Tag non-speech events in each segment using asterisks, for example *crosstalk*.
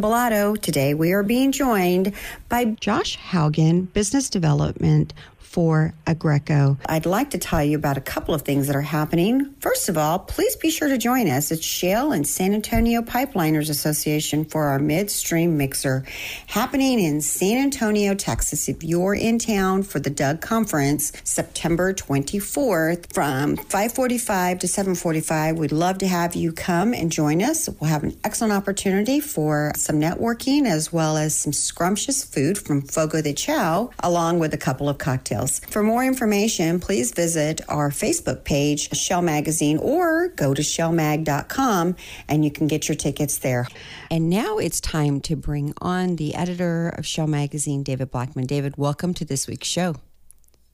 Bolado. Today, we are being joined by Josh Haugen, Business Development for Aggreko. I'd like to tell you about a couple of things that are happening. First of all, please be sure to join us at Shale and San Antonio Pipeliners Association for our midstream mixer happening in San Antonio, Texas. If you're in town for the DUG Conference, September 24th from 5:45 to 7:45, we'd love to have you come and join us. We'll have an excellent opportunity for some networking as well as some scrumptious food from Fogo de Chao along with a couple of cocktails details. For more information, please visit our Facebook page, Shale Magazine, or go to shalemag.com and you can get your tickets there. And now it's time to bring on the editor of Shale Magazine, David Blackman. David, welcome to this week's show.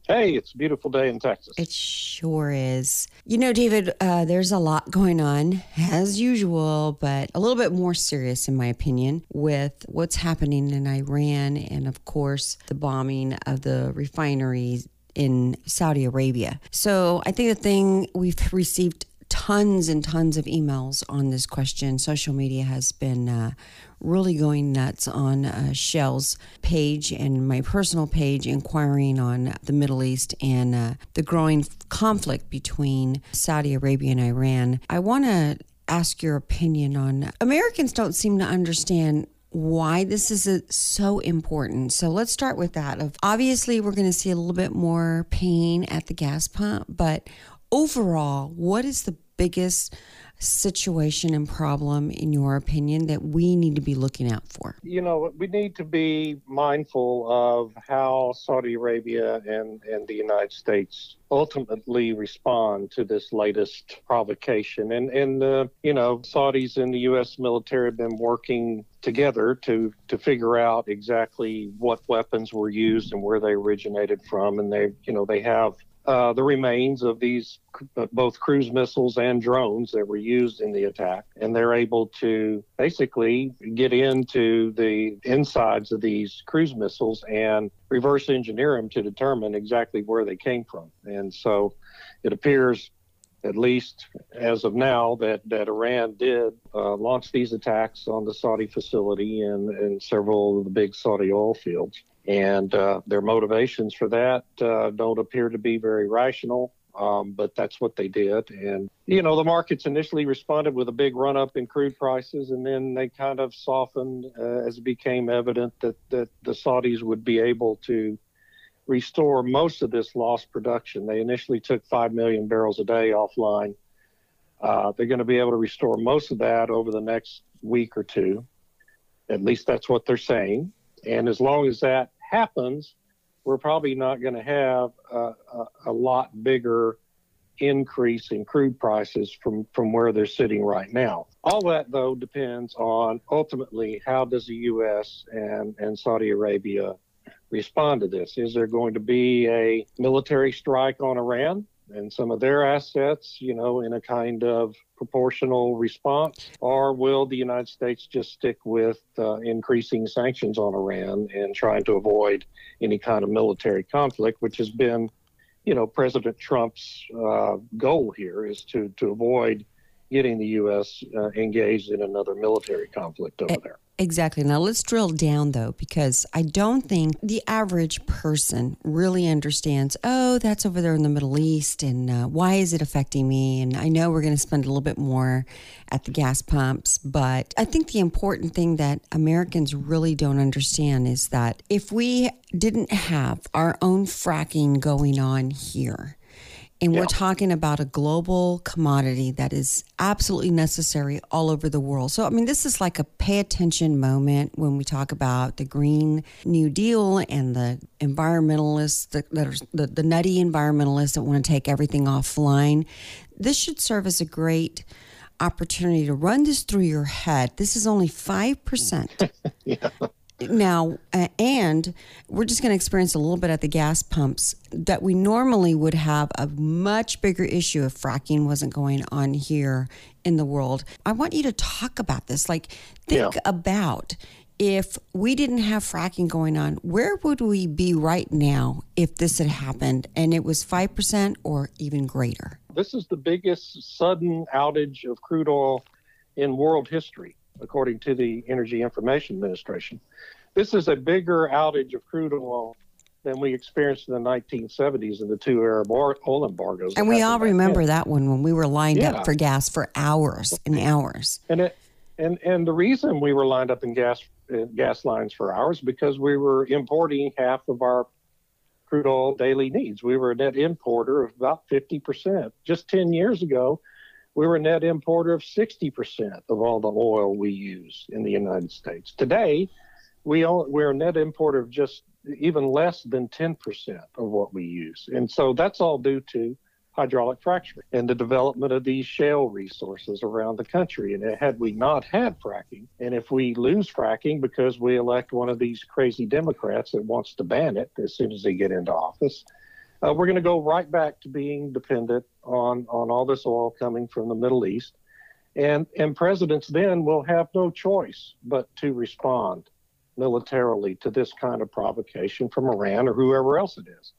Hey, it's a beautiful day in Texas. It sure is. You know, David, uh, there's a lot going on as usual, but a little bit more serious, in my opinion, with what's happening in Iran and, of course, the bombing of the refineries in Saudi Arabia. So I think the thing we've received tons and tons of emails on this question. Social media has been uh, really going nuts on uh, Shale's page and my personal page, inquiring on the Middle East and uh, the growing conflict between Saudi Arabia and Iran. I want to ask your opinion on Americans don't seem to understand why this is a, so important. So let's start with that. Of obviously we're going to see a little bit more pain at the gas pump, but overall, what is the biggest situation and problem, in your opinion, that we need to be looking out for? You know, we need to be mindful of how Saudi Arabia and, and the United States ultimately respond to this latest provocation. And, and uh, you know, Saudis and the U.S. military have been working together to, to figure out exactly what weapons were used and where they originated from. And they, you know, they have uh, the remains of these uh, both cruise missiles and drones that were used in the attack, and they're able to basically get into the insides of these cruise missiles and reverse engineer them to determine exactly where they came from. And so, it appears, at least as of now, that that Iran did uh, launch these attacks on the Saudi facility and, and several of the big Saudi oil fields and uh, their motivations for that uh, don't appear to be very rational. Um, but that's what they did. And, you know, the markets initially responded with a big run up in crude prices, and then they kind of softened uh, as it became evident that, that the Saudis would be able to restore most of this lost production. They initially took 5 million barrels a day offline. Uh, they're going to be able to restore most of that over the next week or two. At least that's what they're saying. And as long as that happens, we're probably not going to have a, a, a, lot bigger increase in crude prices from, from where they're sitting right now. All that, though, depends on ultimately how does the U.S. and, and Saudi Arabia respond to this? Is there going to be a military strike on Iran? And some of their assets, you know, in a kind of proportional response? Or will the United States just stick with uh, increasing sanctions on Iran and trying to avoid any kind of military conflict, which has been, you know, President Trump's uh, goal here is to, to avoid getting the U.S. Uh, engaged in another military conflict over there. Exactly. Now let's drill down though, because I don't think the average person really understands, oh, that's over there in the Middle East and uh, why is it affecting me? And I know we're going to spend a little bit more at the gas pumps, but I think the important thing that Americans really don't understand is that if we didn't have our own fracking going on here, and yeah. we're talking about a global commodity that is absolutely necessary all over the world. So, I mean, this is like a pay attention moment when we talk about the Green New Deal and the environmentalists, that, that are, the, the nutty environmentalists that want to take everything offline. This should serve as a great opportunity to run this through your head, this is only 5%. *laughs* yeah. Now, uh, and we're just going to experience a little bit at the gas pumps that we normally would have a much bigger issue if fracking wasn't going on here in the world. I want you to talk about this. Like, think yeah. about if we didn't have fracking going on, where would we be right now if this had happened and it was 5% or even greater? This is the biggest sudden outage of crude oil in world history according to the Energy Information Administration. This is a bigger outage of crude oil than we experienced in the 1970s in the two Arab oil embargoes. And we all remember that one when we were lined yeah. up for gas for hours and hours. And it, and and the reason we were lined up in gas in gas lines for hours because we were importing half of our crude oil daily needs. We were a net importer of about 50%. Just 10 years ago, we were a net importer of 60% of all the oil we use in the United States. Today, we we're a net importer of just even less than 10% of what we use. And so that's all due to hydraulic fracturing and the development of these shale resources around the country. And had we not had fracking, and if we lose fracking because we elect one of these crazy Democrats that wants to ban it as soon as they get into office, uh, we're going to go right back to being dependent on, on all this oil coming from the Middle East. And, and presidents then will have no choice but to respond militarily to this kind of provocation from Iran or whoever else it is.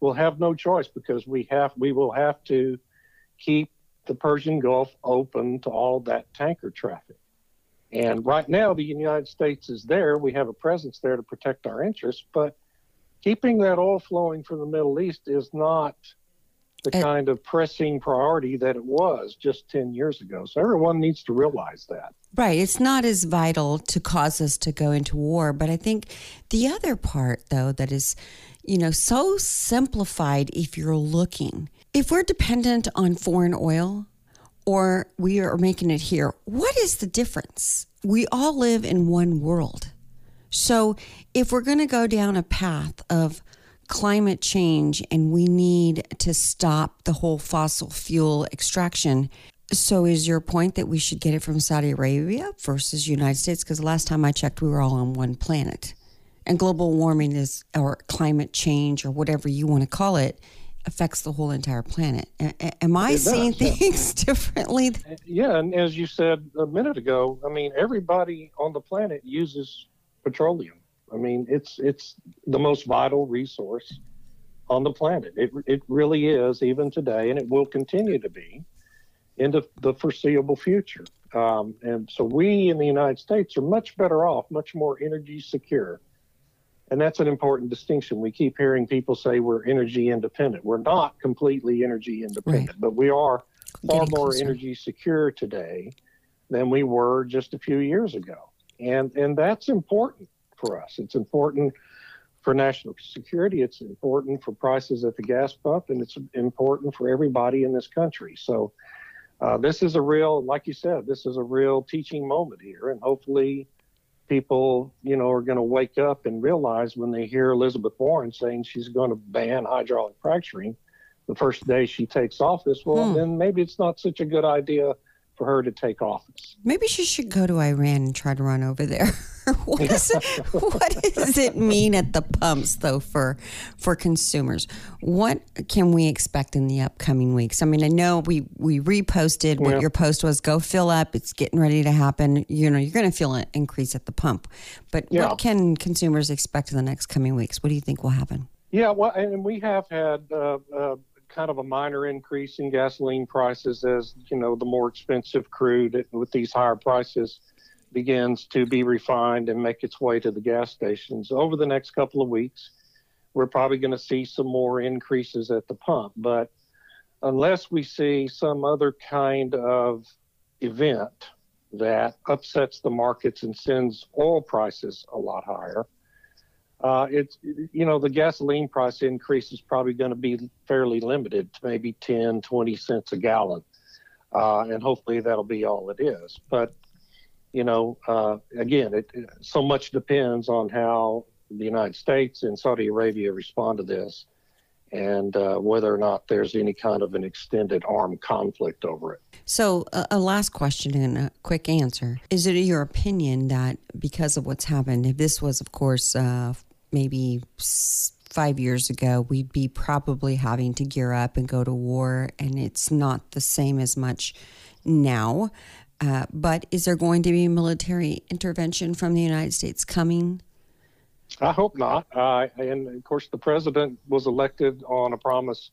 We'll have no choice because we have we will have to keep the Persian Gulf open to all that tanker traffic. And right now, the United States is there. We have a presence there to protect our interests, but keeping that oil flowing from the Middle East is not the kind of pressing priority that it was just 10 years ago. So everyone needs to realize that. Right. It's not as vital to cause us to go into war. But I think the other part, though, that is, you know, so simplified if you're looking, if we're dependent on foreign oil, or we are making it here, what is the difference? We all live in one world. So if we're going to go down a path of climate change and we need to stop the whole fossil fuel extraction, so is your point that we should get it from Saudi Arabia versus United States? Because last time I checked, we were all on one planet. And global warming is, or climate change, or whatever you want to call it, affects the whole entire planet. A- am I seeing things *laughs* differently? Yeah, and as you said a minute ago, I mean, everybody on the planet uses petroleum. I mean, it's it's the most vital resource on the planet. It it really is, even today, and it will continue to be into the foreseeable future. Um, and so we in the United States are much better off, much more energy secure. And that's an important distinction. We keep hearing people say we're energy independent. We're not completely energy independent, right. but we are far more energy secure today than we were just a few years ago. And and that's important for us. It's important for national security. It's important for prices at the gas pump, and it's important for everybody in this country. So, uh, this is a real, like you said, this is a real teaching moment here, and hopefully, people, you know, are going to wake up and realize when they hear Elizabeth Warren saying she's going to ban hydraulic fracturing the first day she takes office. Well, hmm. then maybe it's not such a good idea for her to take office. Maybe she should go to Iran and try to run over there. *laughs* what, is it, what does it mean at the pumps, though, for for consumers? What can we expect in the upcoming weeks? I mean, I know we we reposted what yeah. your post was. Go fill up. It's getting ready to happen. You know, you're going to feel an increase at the pump. But yeah. what can consumers expect in the next coming weeks? What do you think will happen? Yeah, well, and we have had uh, uh, kind of a minor increase in gasoline prices as you know the more expensive crude with these higher prices begins to be refined and make its way to the gas stations. Over the next couple of weeks we're probably going to see some more increases at the pump. But unless we see some other kind of event that upsets the markets and sends oil prices a lot higher uh, it's you know the gasoline price increase is probably going to be fairly limited to maybe 10 20 cents a gallon. Uh, and hopefully that'll be all it is. But you know uh, again it, so much depends on how the united states and saudi arabia respond to this and uh, whether or not there's any kind of an extended armed conflict over it. So, uh, a last question and a quick answer. Is it your opinion that because of what's happened, if this was, of course, uh, maybe five years ago, we'd be probably having to gear up and go to war, and it's not the same as much now. Uh, but is there going to be military intervention from the United States coming? I hope not. Uh, and of course, the president was elected on a promise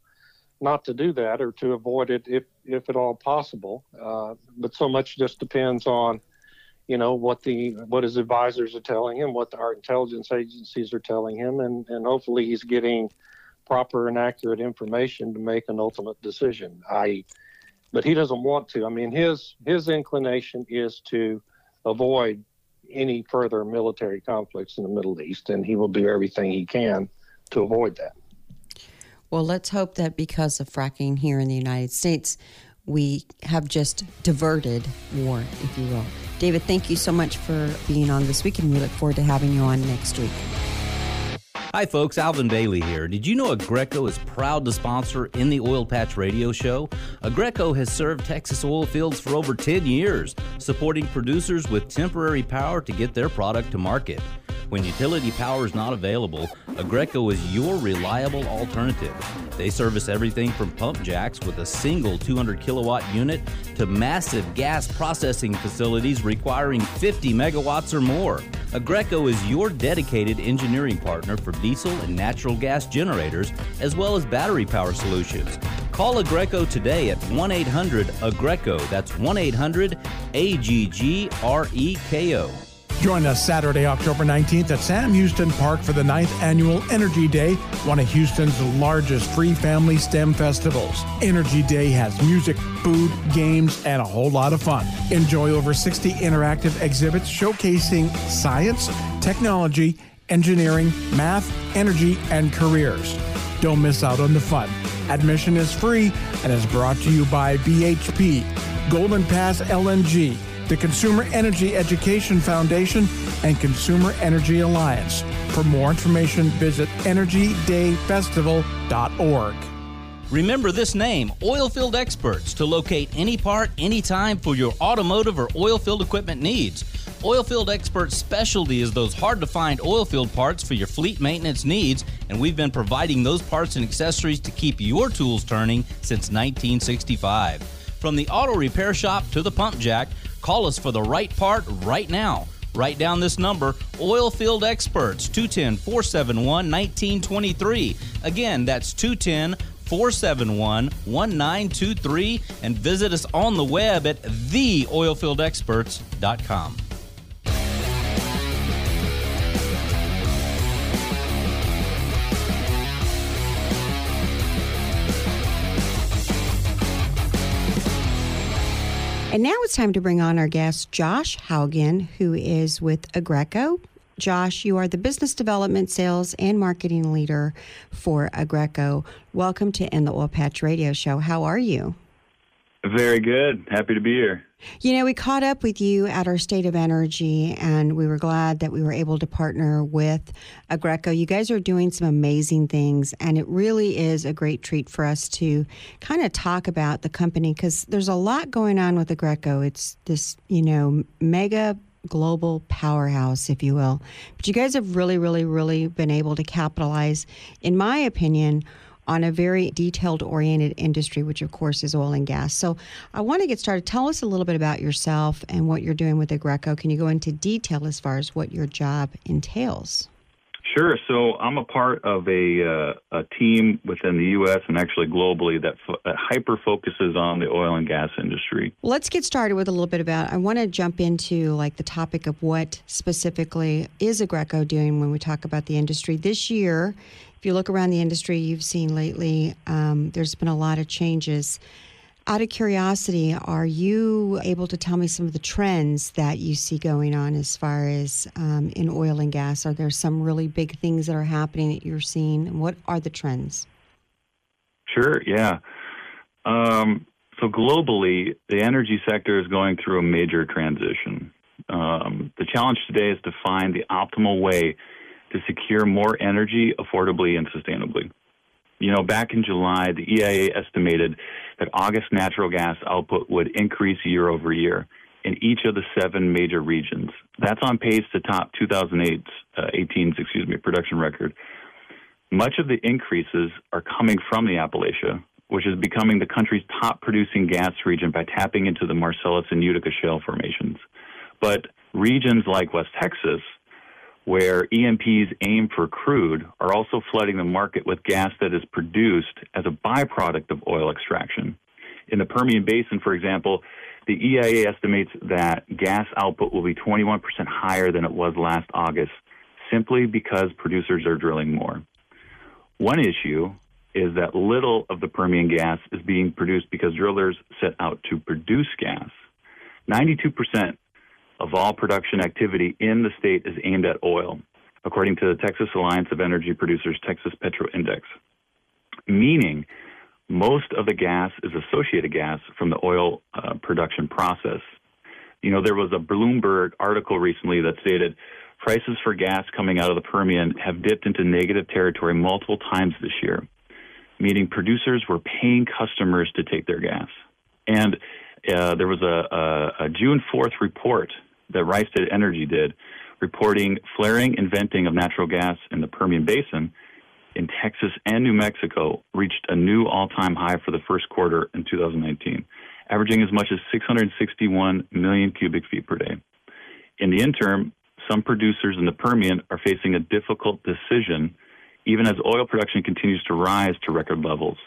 not to do that or to avoid it if, if at all possible. Uh, but so much just depends on, you know, what the what his advisors are telling him, what our intelligence agencies are telling him, and, and hopefully he's getting proper and accurate information to make an ultimate decision. I but he doesn't want to. I mean, his his inclination is to avoid any further military conflicts in the Middle East, and he will do everything he can to avoid that. Well, let's hope that because of fracking here in the United States, we have just diverted war, if you will. David, thank you so much for being on this week, and we look forward to having you on next week. Hi, folks. Alvin Bailey here. Did you know Aggreko is proud to sponsor in the Oil Patch Radio Show? Aggreko has served Texas oil fields for over 10 years, supporting producers with temporary power to get their product to market. When utility power is not available, Aggreko is your reliable alternative. They service everything from pump jacks with a single 200 kilowatt unit to massive gas processing facilities requiring 50 megawatts or more. Aggreko is your dedicated engineering partner for diesel and natural gas generators, as well as battery power solutions. Call Aggreko today at 1 800 Aggreko. That's 1 800 A G G R E K O. Join us Saturday, October 19th at Sam Houston Park for the 9th Annual Energy Day, one of Houston's largest free family STEM festivals. Energy Day has music, food, games, and a whole lot of fun. Enjoy over 60 interactive exhibits showcasing science, technology, engineering, math, energy, and careers. Don't miss out on the fun. Admission is free and is brought to you by BHP, Golden Pass LNG, the Consumer Energy Education Foundation, and Consumer Energy Alliance. For more information, visit EnergyDayFestival.org. Remember this name, Oilfield Experts, to locate any part, anytime for your automotive or oilfield equipment needs. Oilfield Experts' specialty is those hard to find oilfield parts for your fleet maintenance needs, and we've been providing those parts and accessories to keep your tools turning since 1965. From the auto repair shop to the pump jack, call us for the right part right now. Write down this number Oilfield Experts 210 471 1923. Again, that's 210 471 1923 and visit us on the web at theoilfieldexperts.com. And now it's time to bring on our guest, Josh Haugen, who is with Aggreko. Josh, you are the business development, sales, and marketing leader for Aggreko. Welcome to In the Oil Patch Radio Show. How are you? Very good. Happy to be here. You know, we caught up with you at our State of Energy, and we were glad that we were able to partner with Aggreko. You guys are doing some amazing things, and it really is a great treat for us to kind of talk about the company because there's a lot going on with Aggreko. It's this, you know, mega global powerhouse, if you will. But you guys have really, really, really been able to capitalize, in my opinion, on a very detailed oriented industry, which of course is oil and gas. So I want to get started. Tell us a little bit about yourself and what you're doing with Aggreko. Can you go into detail as far as what your job entails? Sure. So I'm a part of a, uh, a team within the U.S. and actually globally that, fo- that hyper focuses on the oil and gas industry. Let's get started with a little bit about. I want to jump into like the topic of what specifically is Aggreko doing when we talk about the industry this year. If you look around the industry, you've seen lately um, there's been a lot of changes. Out of curiosity, are you able to tell me some of the trends that you see going on as far as um, in oil and gas? Are there some really big things that are happening that you're seeing? What are the trends? Sure, yeah. Um, so globally, the energy sector is going through a major transition. Um, the challenge today is to find the optimal way to secure more energy affordably and sustainably. You know, back in July, the EIA estimated that August natural gas output would increase year over year in each of the seven major regions. That's on pace to top 2008's uh, 18's, excuse me, production record. Much of the increases are coming from the Appalachia, which is becoming the country's top producing gas region by tapping into the Marcellus and Utica shale formations. But regions like West Texas, where E&Ps aim for crude, are also flooding the market with gas that is produced as a byproduct of oil extraction. In the Permian Basin, for example, the EIA estimates that gas output will be 21% higher than it was last August, simply because producers are drilling more. One issue is that little of the Permian gas is being produced because drillers set out to produce gas. 92% of all production activity in the state is aimed at oil, according to the Texas Alliance of Energy Producers Texas Petro Index, meaning most of the gas is associated gas from the oil uh, production process. You know, there was a Bloomberg article recently that stated prices for gas coming out of the Permian have dipped into negative territory multiple times this year, meaning producers were paying customers to take their gas. And uh, there was a, a, a June 4th report that Rystad Energy did reporting flaring and venting of natural gas in the Permian Basin in Texas and New Mexico reached a new all time high for the first quarter in 2019, averaging as much as 661 million cubic feet per day. In the interim, some producers in the Permian are facing a difficult decision, even as oil production continues to rise to record levels.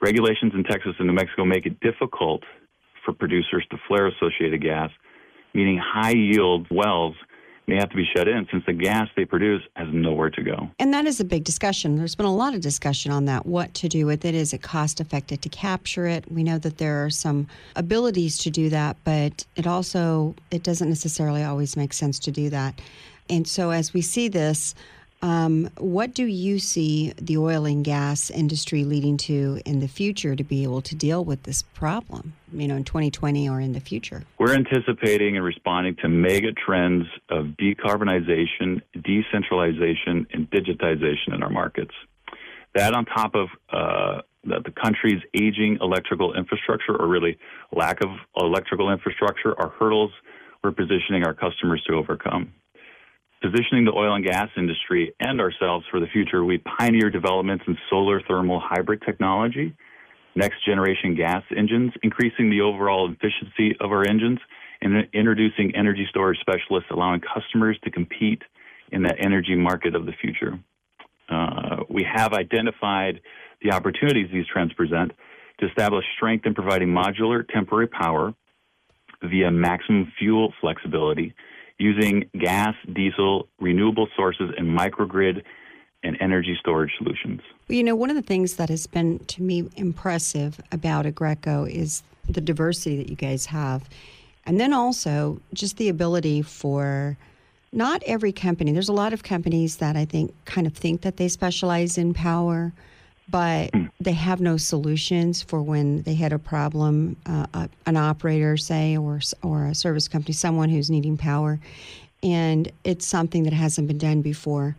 Regulations in Texas and New Mexico make it difficult for producers to flare associated gas, meaning high yield wells may have to be shut in since the gas they produce has nowhere to go. And that is a big discussion. There's been a lot of discussion on that. What to do with it? Is it cost effective to capture it? We know that there are some abilities to do that, but it also it doesn't necessarily always make sense to do that. And so as we see this, um, what do you see the oil and gas industry leading to in the future to be able to deal with this problem, you know, in 2020 or in the future? We're anticipating and responding to mega trends of decarbonization, decentralization, and digitization in our markets. That on top of uh, the, the country's aging electrical infrastructure, or really lack of electrical infrastructure, are hurdles we're positioning our customers to overcome positioning the oil and gas industry and ourselves for the future, we pioneer developments in solar thermal hybrid technology, next generation gas engines, increasing the overall efficiency of our engines, and introducing energy storage specialists, allowing customers to compete in that energy market of the future. Uh, we have identified the opportunities these trends present to establish strength in providing modular temporary power via maximum fuel flexibility using gas, diesel, renewable sources, and microgrid and energy storage solutions. You know, one of the things that has been to me impressive about Aggreko is the diversity that you guys have. And then also just the ability for not every company, there's a lot of companies that I think kind of think that they specialize in power but hmm. they have no solutions for when they had a problem, uh, a, an operator, say, or or a service company, someone who's needing power, and it's something that hasn't been done before,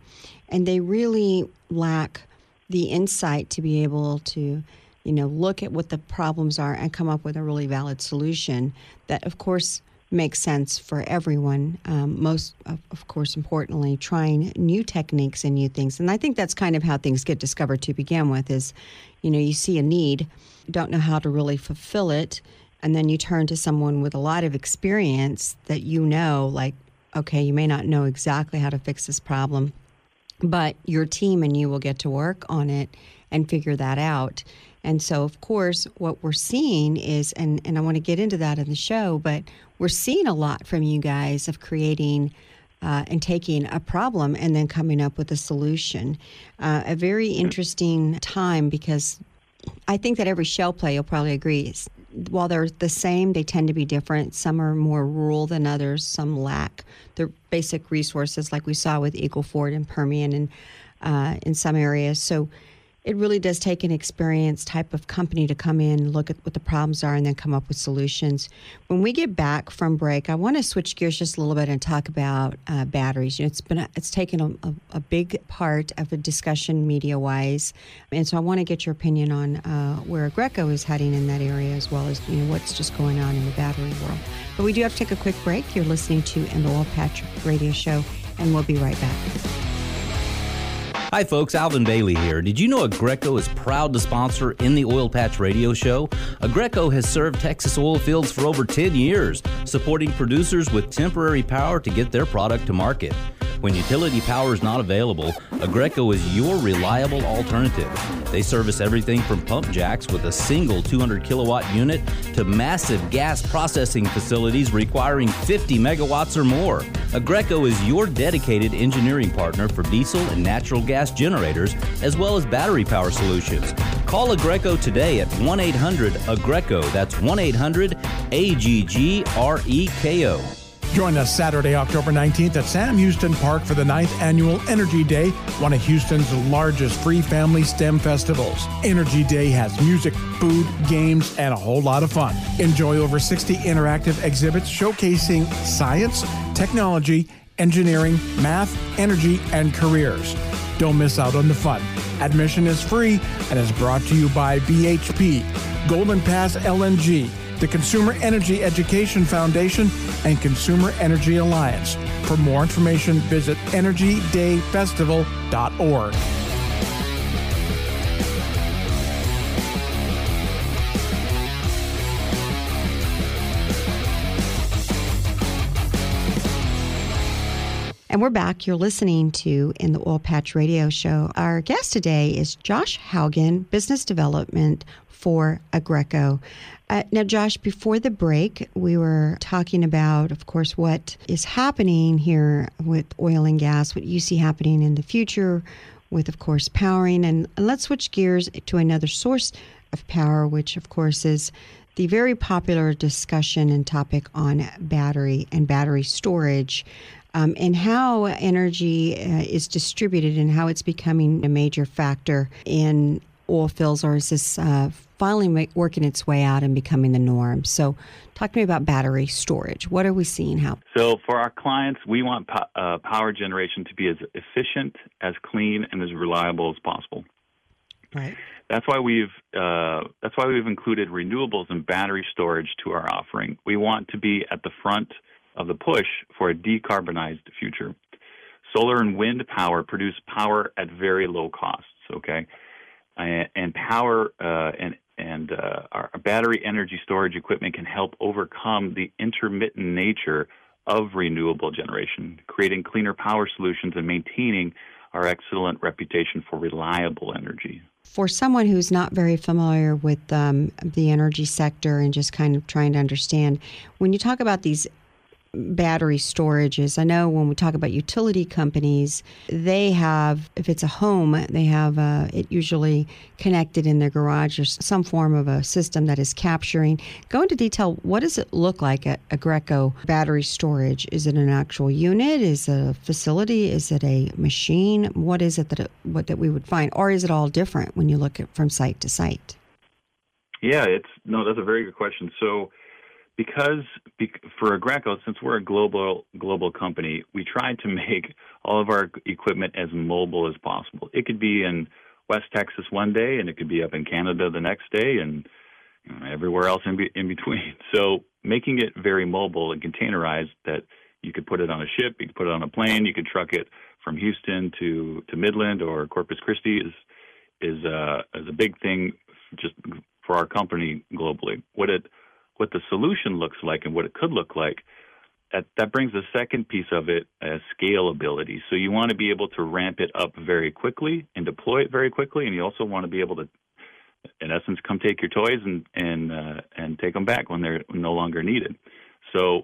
and they really lack the insight to be able to you know look at what the problems are and come up with a really valid solution that of course makes sense for everyone. Um, most, of, of, course, importantly, trying new techniques and new things. And I think that's kind of how things get discovered to begin with. Is, you know, you see a need, don't know how to really fulfill it, and then you turn to someone with a lot of experience that you know, like, okay, you may not know exactly how to fix this problem, but your team and you will get to work on it and figure that out. And so, of course, what we're seeing is, and, and I want to get into that in the show, but we're seeing a lot from you guys of creating uh, and taking a problem and then coming up with a solution. Uh, a very interesting time because I think that every shale play, you'll probably agree, is, while they're the same, they tend to be different. Some are more rural than others, some lack the basic resources, like we saw with Eagle Ford and Permian and uh, in some areas. So, it really does take an experienced type of company to come in, look at what the problems are, and then come up with solutions. When we get back from break, I want to switch gears just a little bit and talk about uh, batteries. You know, it's been a, it's taken a, a, a, big part of the discussion media wise, and so I want to get your opinion on uh, where Aggreko is heading in that area, as well as you know what's just going on in the battery world. But we do have to take a quick break. You're listening to the Oil Patch Radio Show, and we'll be right back. Hi, folks. Alvin Bailey here. Did you know Aggreko is proud to sponsor in the Oil Patch Radio Show? Aggreko has served Texas oil fields for over 10 years, supporting producers with temporary power to get their product to market. When utility power is not available, Aggreko is your reliable alternative. They service everything from pump jacks with a single 200 kilowatt unit to massive gas processing facilities requiring 50 megawatts or more. Aggreko is your dedicated engineering partner for diesel and natural gas generators, as well as battery power solutions. Call Aggreko today at 1 800 Aggreko. That's 1 800 A G G R E K O. Join us Saturday, October 19th at Sam Houston Park for the 9th Annual Energy Day, one of Houston's largest free family STEM festivals. Energy Day has music, food, games, and a whole lot of fun. Enjoy over 60 interactive exhibits showcasing science, technology, engineering, math, energy, and careers. Don't miss out on the fun. Admission is free and is brought to you by BHP, Golden Pass LNG, the Consumer Energy Education Foundation, and Consumer Energy Alliance. For more information, visit EnergyDayFestival.org. And we're back. You're listening to In the Oil Patch Radio Show. Our guest today is Josh Haugen, Business Development for Aggreko. Uh, now, Josh, before the break, we were talking about, of course, what is happening here with oil and gas, what you see happening in the future with, of course, powering. And, and let's switch gears to another source of power, which, of course, is the very popular discussion and topic on battery and battery storage. Um, and how energy uh, is distributed and how it's becoming a major factor in oil fields, or is this uh, finally working its way out and becoming the norm? So, talk to me about battery storage. What are we seeing? How? So, for our clients, we want po- uh, power generation to be as efficient, as clean, and as reliable as possible. Right. That's why we've uh, that's why we've included renewables and battery storage to our offering. We want to be at the front of the push for a decarbonized future. Solar and wind power produce power at very low costs. Okay, and power uh, and and uh, our battery energy storage equipment can help overcome the intermittent nature of renewable generation, creating cleaner power solutions and maintaining our excellent reputation for reliable energy. For someone who's not very familiar with um, the energy sector and just kind of trying to understand, when you talk about these battery storages. I know when we talk about utility companies, they have, if it's a home, they have uh, it usually connected in their garage or some form of a system that is capturing. Go into detail. What does it look like at Aggreko battery storage? Is it an actual unit? Is it a facility? Is it a machine? What is it that it, what that we would find, or is it all different when you look at from site to site? Yeah, it's no. That's a very good question. So because for Aggreko, since we're a global global company, we try to make all of our equipment as mobile as possible. It could be in West Texas one day, and it could be up in Canada the next day, and you know, everywhere else in, be, in between. *laughs* So making it very mobile and containerized that you could put it on a ship, you could put it on a plane, you could truck it from Houston to to Midland or Corpus Christi is is uh, is a big thing just for our company globally. What it what the solution looks like and what it could look like, that, that brings the second piece of it as scalability. So you want to be able to ramp it up very quickly and deploy it very quickly, and you also want to be able to, in essence, come take your toys and and uh, and take them back when they're no longer needed. So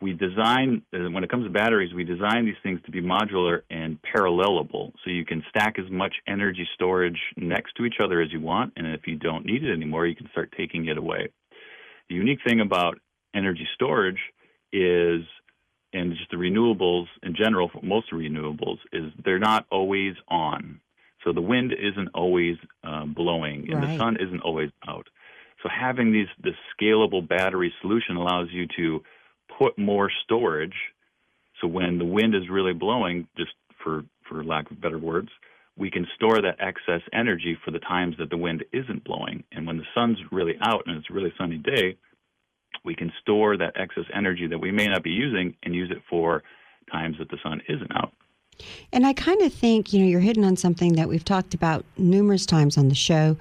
we design uh, when it comes to batteries, we design these things to be modular and parallelable, so you can stack as much energy storage next to each other as you want, and if you don't need it anymore, you can start taking it away. The unique thing about energy storage is, and just the renewables in general, most renewables, is they're not always on. So the wind isn't always uh, blowing and Right. the sun isn't always out. So having these this scalable battery solution allows you to put more storage. So when the wind is really blowing, just for for lack of better words, we can store that excess energy for the times that the wind isn't blowing. And when the sun's really out and it's a really sunny day, we can store that excess energy that we may not be using and use it for times that the sun isn't out. And I kind of think, you know, you're hitting on something that we've talked about numerous times on the show.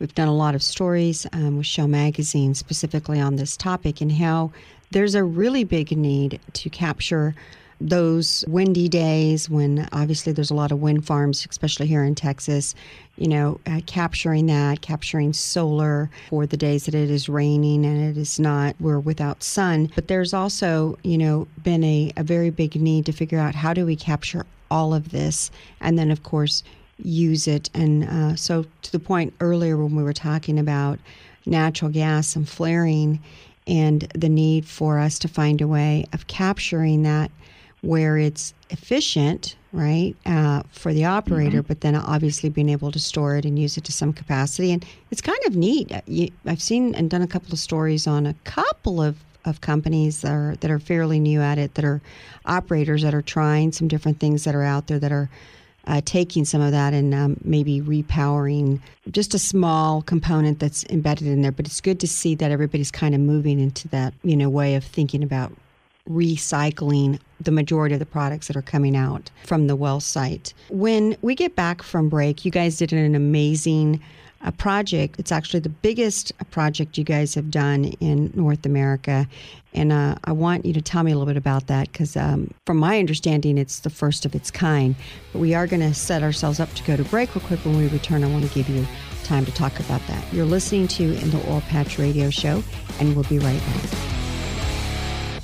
We've done a lot of stories um, with Shale Magazine specifically on this topic and how there's a really big need to capture those windy days when obviously there's a lot of wind farms, especially here in Texas, you know, uh, capturing that, capturing solar for the days that it is raining and it is not, we're without sun. But there's also, you know, been a, a very big need to figure out how do we capture all of this and then, of course, use it. And uh, so, to the point earlier when we were talking about natural gas and flaring and the need for us to find a way of capturing that where it's efficient, right, uh, for the operator, but then obviously being able to store it and use it to some capacity. And it's kind of neat. Uh, I've seen and done a couple of stories on a couple of, of companies that are, that are fairly new at it, that are operators that are trying some different things that are out there that are uh, taking some of that and um, maybe repowering just a small component that's embedded in there. But it's good to see that everybody's kind of moving into that, you know, way of thinking about recycling the majority of the products that are coming out from the well site. When we get back from break, you guys did an amazing uh, project. It's actually the biggest project you guys have done in North America. And uh, I want you to tell me a little bit about that because, um, from my understanding, it's the first of its kind. But we are going to set ourselves up to go to break real quick. When we return, I want to give you time to talk about that. You're listening to In the Oil Patch Radio Show, and we'll be right back.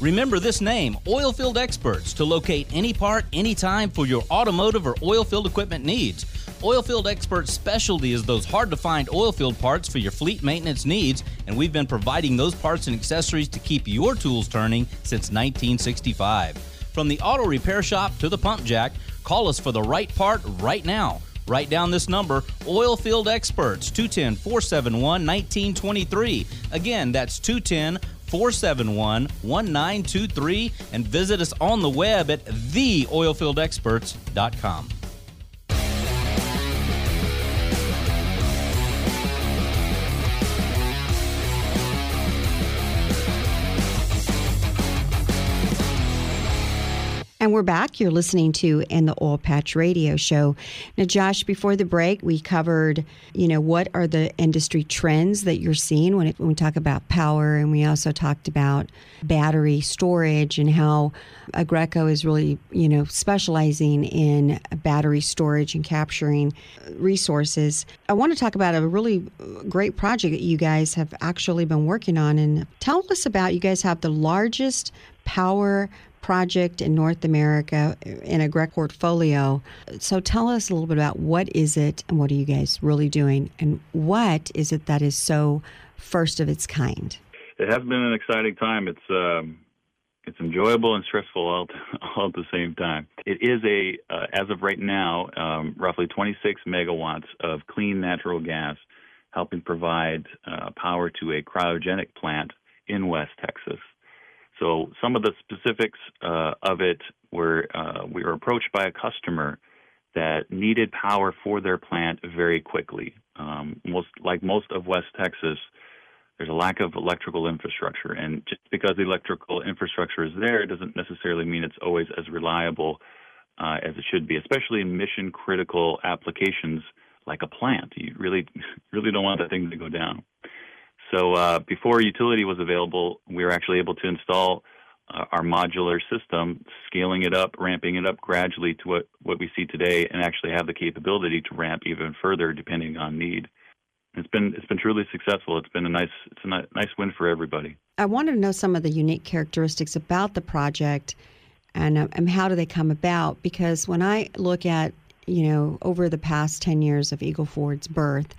Remember this name, Oilfield Experts, to locate any part, anytime for your automotive or oilfield equipment needs. Oilfield Experts' specialty is those hard to find oilfield parts for your fleet maintenance needs, and we've been providing those parts and accessories to keep your tools turning since 1965. From the auto repair shop to the pump jack, call us for the right part right now. Write down this number Oilfield Experts, 210 471 1923. Again, that's 210 471 1923. And visit us on the web at theoilfieldexperts.com. And we're back. You're listening to In the Oil Patch Radio Show. Now, Josh, before the break, we covered, you know, what are the industry trends that you're seeing when, it, when we talk about power, and we also talked about battery storage and how Aggreko is really, you know, specializing in battery storage and capturing resources. I want to talk about a really great project that you guys have actually been working on, and tell us about. You guys have the largest power project in North America in Aggreko portfolio. So tell us a little bit about what is it and what are you guys really doing and what is it that is so first of its kind? It has been an exciting time. It's um, it's enjoyable and stressful all, *laughs* all at the same time. It is a uh, as of right now, um, roughly 26 megawatts of clean natural gas, helping provide uh, power to a cryogenic plant in West Texas. So some of the specifics uh, of it were uh, we were approached by a customer that needed power for their plant very quickly. Um, most like most of West Texas, there's a lack of electrical infrastructure, and just because the electrical infrastructure is there, doesn't necessarily mean it's always as reliable uh, as it should be, especially in mission critical applications like a plant. You really, *laughs* really don't want that thing to go down. So uh, before utility was available, we were actually able to install uh, our modular system, scaling it up, ramping it up gradually to what, what we see today, and actually have the capability to ramp even further depending on need. It's been it's been truly successful. It's been a nice it's a ni- nice win for everybody. I wanted to know some of the unique characteristics about the project and, uh, and how do they come about because when I look at, you know, over the past 10 years of Eagle Ford's birth,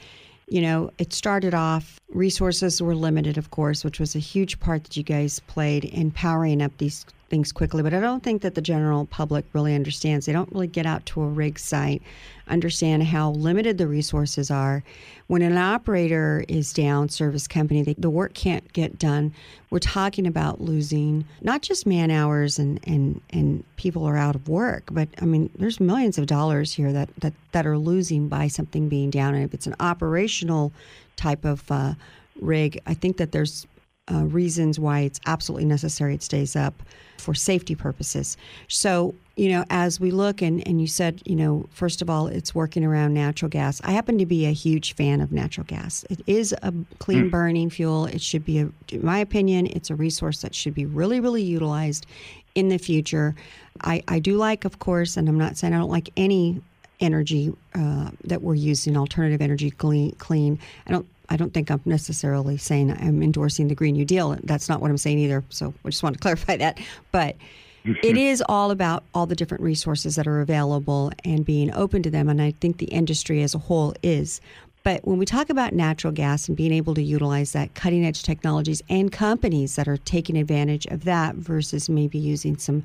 you know, it started off, resources were limited, of course, which was a huge part that you guys played in powering up these things quickly, but I don't think that the general public really understands. They don't really get out to a rig site, understand how limited the resources are. When an operator is down, service company, they, the work can't get done. We're talking about losing not just man hours and, and, and people are out of work, but I mean, there's millions of dollars here that, that, that are losing by something being down. And if it's an operational type of uh, rig, I think that there's uh, reasons why it's absolutely necessary it stays up for safety purposes. So, you know, as we look and, and you said, you know, first of all, it's working around natural gas. I happen to be a huge fan of natural gas. It is a clean mm. burning fuel. It should be, a, in my opinion, it's a resource that should be really, really utilized in the future. I, I do like, of course, and I'm not saying I don't like any energy uh, that we're using, alternative energy clean, clean. I don't I don't think I'm necessarily saying I'm endorsing the Green New Deal. That's not what I'm saying either. So I just want to *laughs* clarify that. But it is all about all the different resources that are available and being open to them. And I think the industry as a whole is. But when we talk about natural gas and being able to utilize that cutting edge technologies and companies that are taking advantage of that versus maybe using some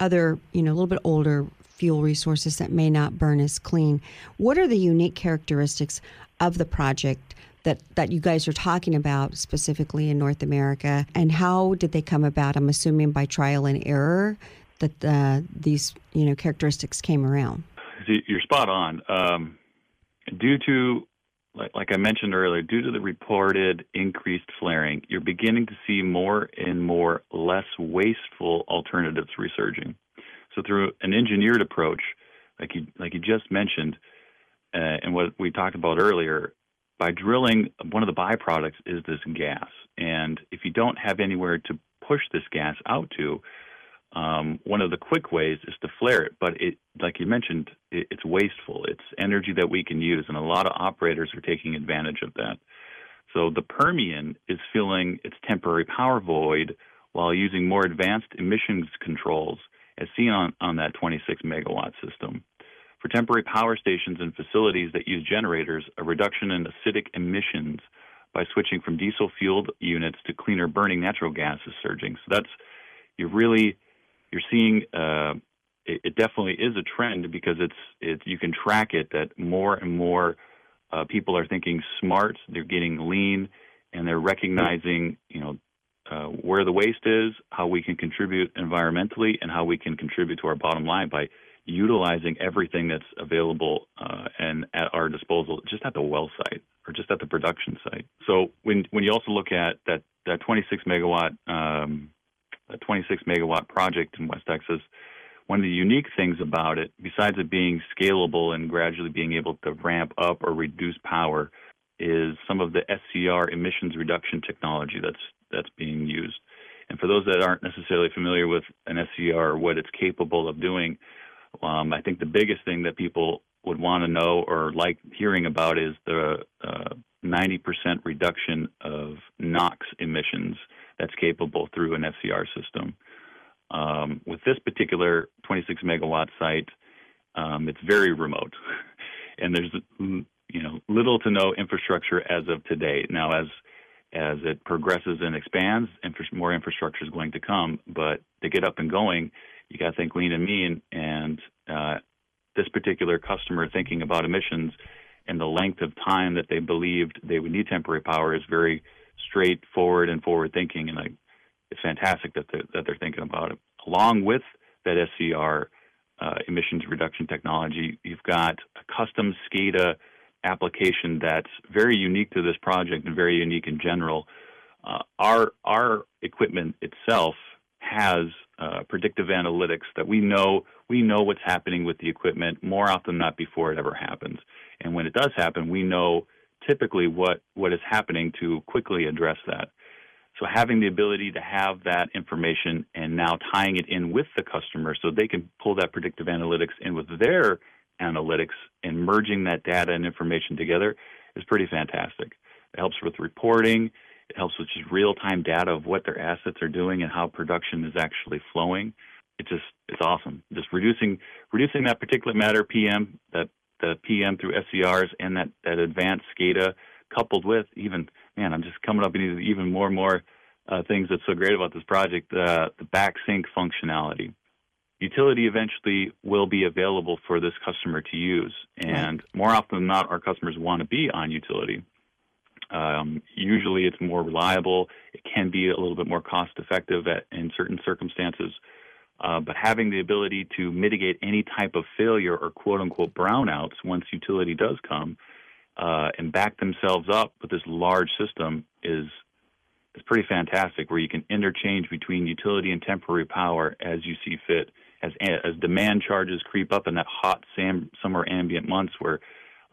other, you know, a little bit older fuel resources that may not burn as clean, what are the unique characteristics of the project that, that you guys are talking about specifically in North America, and how did they come about? I'm assuming by trial and error that the, these you know characteristics came around. You're spot on. Um, due to like, like, I mentioned earlier, due to the reported increased flaring, you're beginning to see more and more less wasteful alternatives resurging. So through an engineered approach, like you like you just mentioned, uh, and what we talked about earlier, by drilling, one of the byproducts is this gas. And if you don't have anywhere to push this gas out to, um, one of the quick ways is to flare it. But it, like you mentioned, it, it's wasteful. It's energy that we can use, and a lot of operators are taking advantage of that. So the Permian is filling its temporary power void while using more advanced emissions controls, as seen on, on that 26 megawatt system. For temporary power stations and facilities that use generators, a reduction in acidic emissions by switching from diesel fueled units to cleaner burning natural gas is surging. So that's you're really you're seeing uh, it, it, definitely is a trend because it's it you can track it that more and more uh, people are thinking smart, they're getting lean, and they're recognizing you know uh, where the waste is, how we can contribute environmentally, and how we can contribute to our bottom line by utilizing everything that's available uh, and at our disposal just at the well site or just at the production site. So when when you also look at that that 26 megawatt um, 26 megawatt project in West Texas, one of the unique things about it, besides it being scalable and gradually being able to ramp up or reduce power, is some of the SCR emissions reduction technology that's that's being used. And for those that aren't necessarily familiar with an SCR what it's capable of doing, um, I think the biggest thing that people would want to know or like hearing about is the uh, 90% reduction of NOx emissions that's capable through an SCR system. Um, with this particular 26 megawatt site, um, it's very remote, *laughs* and there's you know little to no infrastructure as of today. Now, as as it progresses and expands, infra- more infrastructure is going to come. But to get up and going, you got to think lean and mean. And uh, this particular customer thinking about emissions and the length of time that they believed they would need temporary power is very straightforward and forward thinking. And it's fantastic that they're, that they're thinking about it. Along with that SCR uh, emissions reduction technology, you've got a custom SCADA application that's very unique to this project and very unique in general. Uh, our our equipment itself has uh, predictive analytics that we know we know what's happening with the equipment more often than not before it ever happens. And when it does happen, we know typically what what is happening to quickly address that. So having the ability to have that information and now tying it in with the customer so they can pull that predictive analytics in with their analytics and merging that data and information together is pretty fantastic. It helps with reporting. It helps with just real-time data of what their assets are doing and how production is actually flowing. It's just it's awesome. Just reducing reducing that particulate matter PM, that the PM through SCRs and that, that advanced SCADA coupled with even man, I'm just coming up with even more and more uh, things that's so great about this project, uh, the back sync functionality. Utility eventually will be available for this customer to use, and more often than not, our customers want to be on utility. Um, usually, it's more reliable. It can be a little bit more cost effective at, in certain circumstances. Uh, but having the ability to mitigate any type of failure or quote unquote brownouts once utility does come uh, and back themselves up with this large system is is pretty fantastic. Where you can interchange between utility and temporary power as you see fit. As as demand charges creep up in that hot sam, summer ambient months where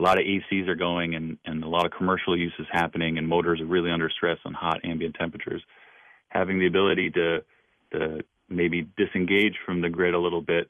a lot of ACs are going and, and a lot of commercial use is happening and motors are really under stress on hot ambient temperatures. Having the ability to to maybe disengage from the grid a little bit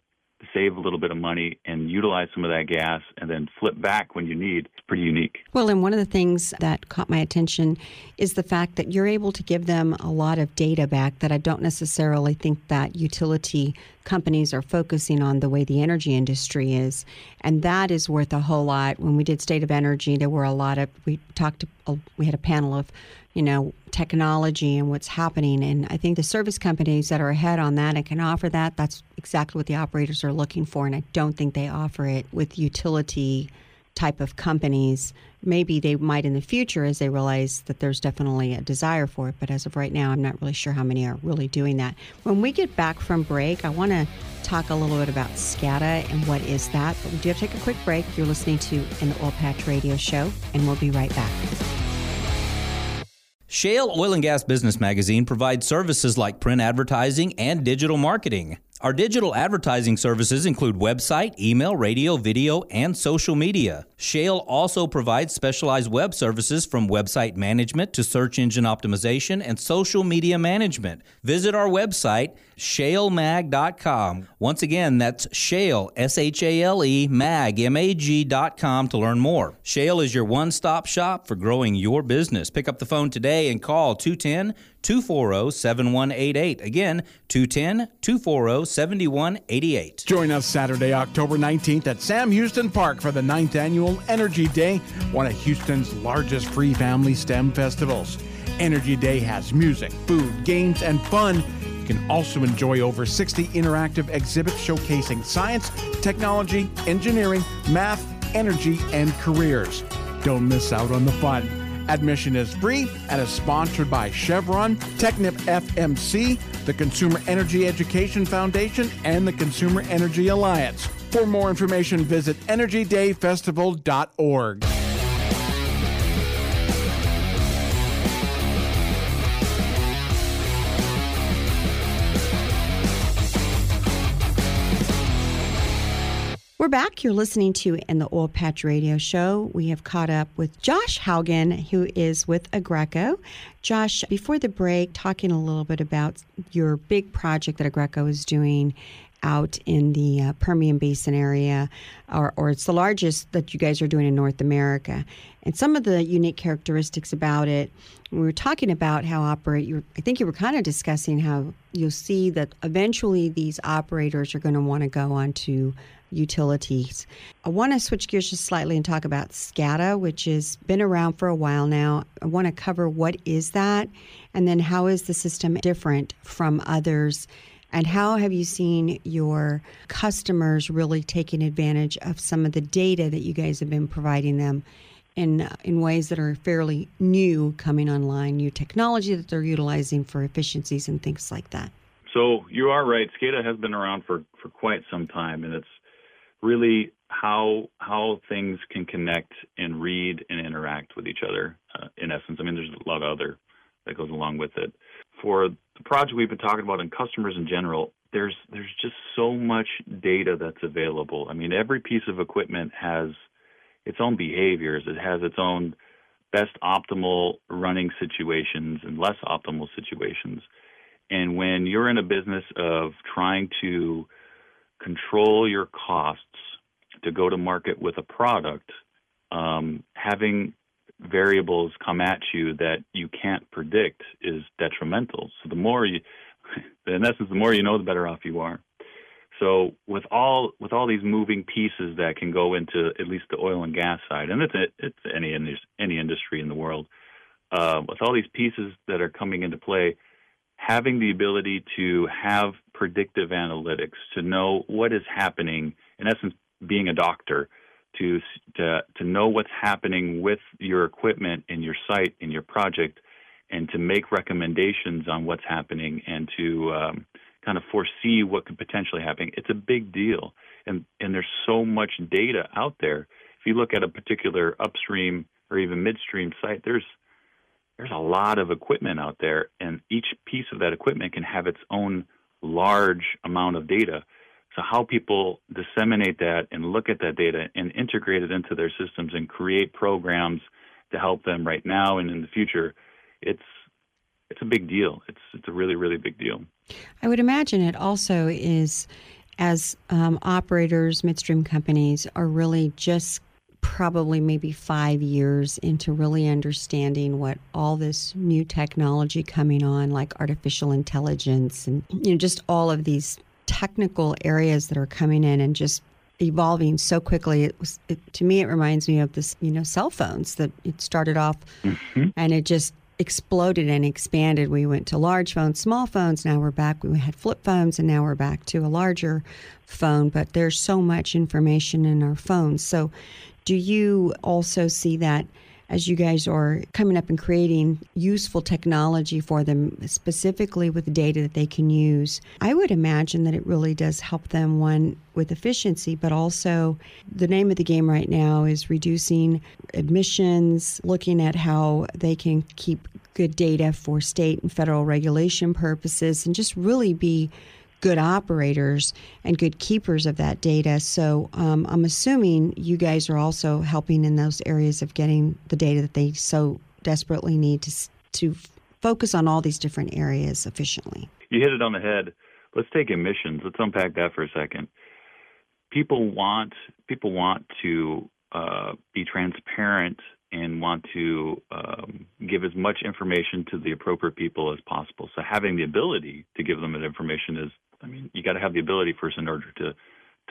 save a little bit of money and utilize some of that gas and then flip back when you need. It's pretty unique. Well, and one of the things that caught my attention is the fact that you're able to give them a lot of data back that I don't necessarily think that utility companies are focusing on the way the energy industry is. And that is worth a whole lot. When we did State of Energy, there were a lot of, we talked, to, we had a panel of you know, technology and what's happening. And I think the service companies that are ahead on that and can offer that, that's exactly what the operators are looking for. And I don't think they offer it with utility type of companies. Maybe they might in the future as they realize that there's definitely a desire for it. But as of right now, I'm not really sure how many are really doing that. When we get back from break, I want to talk a little bit about SCADA and what is that. But we do have to take a quick break. You're listening to the Oil Patch Radio Show, and we'll be right back. Shale Oil and Gas Business Magazine provides services like print advertising and digital marketing. Our digital advertising services include website, email, radio, video, and social media. Shale also provides specialized web services from website management to search engine optimization and social media management. Visit our website, shalemag.com. Once again, that's shale, S H A L E, mag, M A G.com to learn more. Shale is your one stop shop for growing your business. Pick up the phone today and call 210 240 7188. Again, 210 240 7188. Join us Saturday, October 19th at Sam Houston Park for the 9th annual Energy Day, one of Houston's largest free family STEM festivals. Energy Day has music, food, games, and fun. You can also enjoy over 60 interactive exhibits showcasing science, technology, engineering, math, energy, and careers. Don't miss out on the fun. Admission is free and is sponsored by Chevron, Technip FMC, the Consumer Energy Education Foundation, and the Consumer Energy Alliance. For more information, visit EnergyDayFestival.org. back. You're listening to In the Oil Patch Radio Show. We have caught up with Josh Haugen, who is with Aggreko. Josh, before the break, talking a little bit about your big project that Aggreko is doing out in the uh, Permian Basin area, or, or it's the largest that you guys are doing in North America. And some of the unique characteristics about it, we were talking about how operate. You, I think you were kind of discussing how you'll see that eventually these operators are going to want to go onto utilities. I want to switch gears just slightly and talk about SCADA, which has been around for a while now. I want to cover what is that, and then how is the system different from others, and how have you seen your customers really taking advantage of some of the data that you guys have been providing them in in ways that are fairly new coming online, new technology that they're utilizing for efficiencies and things like that. So you are right. SCADA has been around for, for quite some time, and it's really how how things can connect and read and interact with each other. Uh, in essence, I mean, there's a lot of other that goes along with it. For the project we've been talking about and customers in general, there's there's just so much data that's available. I mean, every piece of equipment has its own behaviors. It has its own best optimal running situations and less optimal situations. And when you're in a business of trying to control your costs to go to market with a product, um, having variables come at you that you can't predict is detrimental. So the more you, *laughs* in essence, the more you know, the better off you are. So with all with all these moving pieces that can go into at least the oil and gas side, and it's it's any any industry in the world, uh, with all these pieces that are coming into play, having the ability to have predictive analytics, to know what is happening, in essence, being a doctor, to, to, to know what's happening with your equipment in your site, in your project, and to make recommendations on what's happening and to um, kind of foresee what could potentially happen. It's a big deal. And, and there's so much data out there. If you look at a particular upstream or even midstream site, there's there's a lot of equipment out there, and each piece of that equipment can have its own large amount of data. So, how people disseminate that and look at that data and integrate it into their systems and create programs to help them right now and in the future, it's it's a big deal. It's it's a really really big deal. I would imagine it also is as um, operators, midstream companies are really just probably maybe five years into really understanding what all this new technology coming on, like artificial intelligence, and you know, just all of these technical areas that are coming in and just evolving so quickly. It was it, to me, it reminds me of this, you know, cell phones that it started off, mm-hmm. and it just exploded and expanded. We went to large phones, small phones. Now we're back. We had flip phones, and now we're back to a larger phone. But there's so much information in our phones. So do you also see that as you guys are coming up and creating useful technology for them, specifically with data that they can use? I would imagine that it really does help them, one, with efficiency, but also the name of the game right now is reducing emissions, looking at how they can keep good data for state and federal regulation purposes, and just really be good operators and good keepers of that data. So um, I'm assuming you guys are also helping in those areas of getting the data that they so desperately need to to focus on all these different areas efficiently. You hit it on the head. Let's take emissions. Let's unpack that for a second. People want people want to uh, be transparent and want to um, give as much information to the appropriate people as possible. So having the ability to give them that information is I mean, you got to have the ability first in order to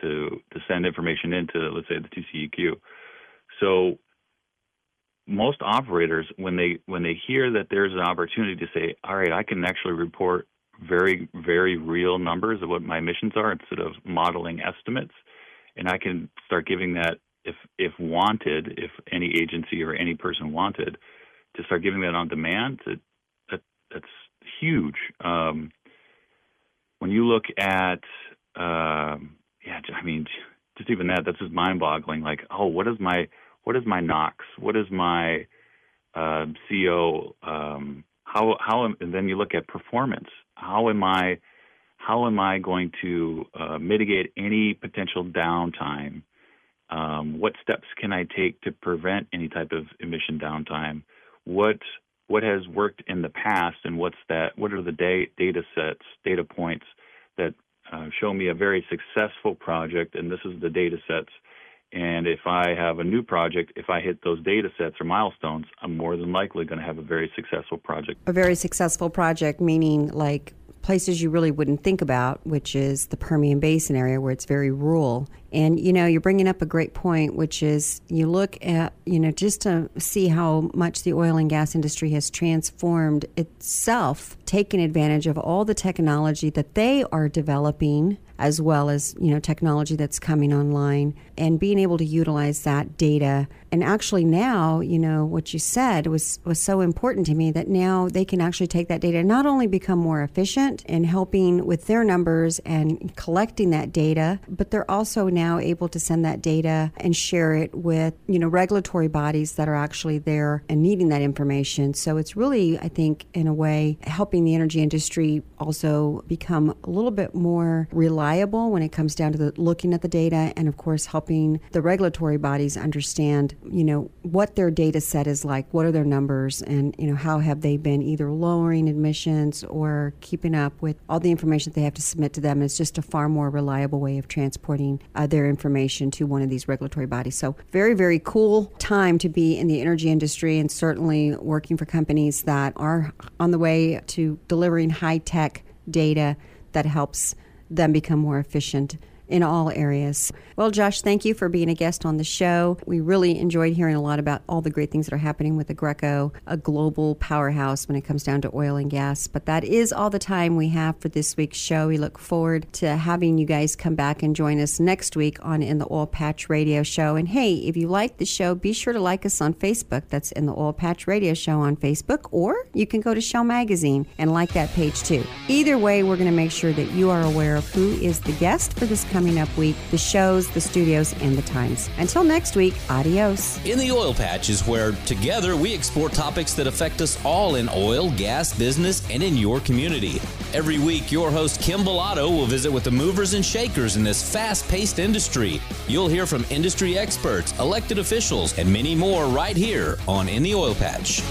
to to send information into, let's say, the TCEQ. So most operators, when they when they hear that there's an opportunity to say, all right, I can actually report very very real numbers of what my emissions are instead of modeling estimates, and I can start giving that if if wanted, if any agency or any person wanted, to start giving that on demand, that, that that's huge. Um, when you look at, um, yeah, I mean, just even that, that's just mind-boggling. Like, oh, what is my what is my NOx? What is my uh, CO? Um, how how and then you look at performance. How am I how am I going to uh, mitigate any potential downtime? Um, what steps can I take to prevent any type of emission downtime? What what has worked in the past and what's that what are the da- data sets data points that uh, show me a very successful project and this is the data sets. And if i have a new project if i hit those data sets or milestones i'm more than likely going to have a very successful project. A very successful project meaning like places you really wouldn't think about, which is the Permian Basin area where it's very rural. And you know, you're bringing up a great point, which is you look at, you know, just to see how much the oil and gas industry has transformed itself, taking advantage of all the technology that they are developing as well as you know technology that's coming online and being able to utilize that data. And actually now you know what you said was was so important to me that now they can actually take that data and not only become more efficient in helping with their numbers and collecting that data but they're also now able to send that data and share it with you know regulatory bodies that are actually there and needing that information. So it's really i think in a way helping the energy industry also become a little bit more reliable when it comes down to the, looking at the data and of course helping the regulatory bodies understand you know what their data set is like what are their numbers and you know how have they been either lowering emissions or keeping up with all the information that they have to submit to them. It's just a far more reliable way of transporting uh, their information to one of these regulatory bodies. So very very cool time to be in the energy industry and certainly working for companies that are on the way to delivering high tech data that helps them become more efficient in all areas. Well, Josh, thank you for being a guest on the show. We really enjoyed hearing a lot about all the great things that are happening with Aggreko, a global powerhouse when it comes down to oil and gas. But that is all the time we have for this week's show. We look forward to having you guys come back and join us next week on In the Oil Patch Radio Show. And hey, if you like the show, be sure to like us on Facebook. That's In the Oil Patch Radio Show on Facebook, or you can go to Shale Magazine and like that page too. Either way, we're going to make sure that you are aware of who is the guest for this coming up week, the shows, the studios, and the times. Until next week, adios. In the Oil Patch is where together we explore topics that affect us all in oil, gas, business, and in your community. Every week, your host Kym Bolado will visit with the movers and shakers in this fast paced industry. You'll hear from industry experts, elected officials, and many more right here on In the Oil Patch.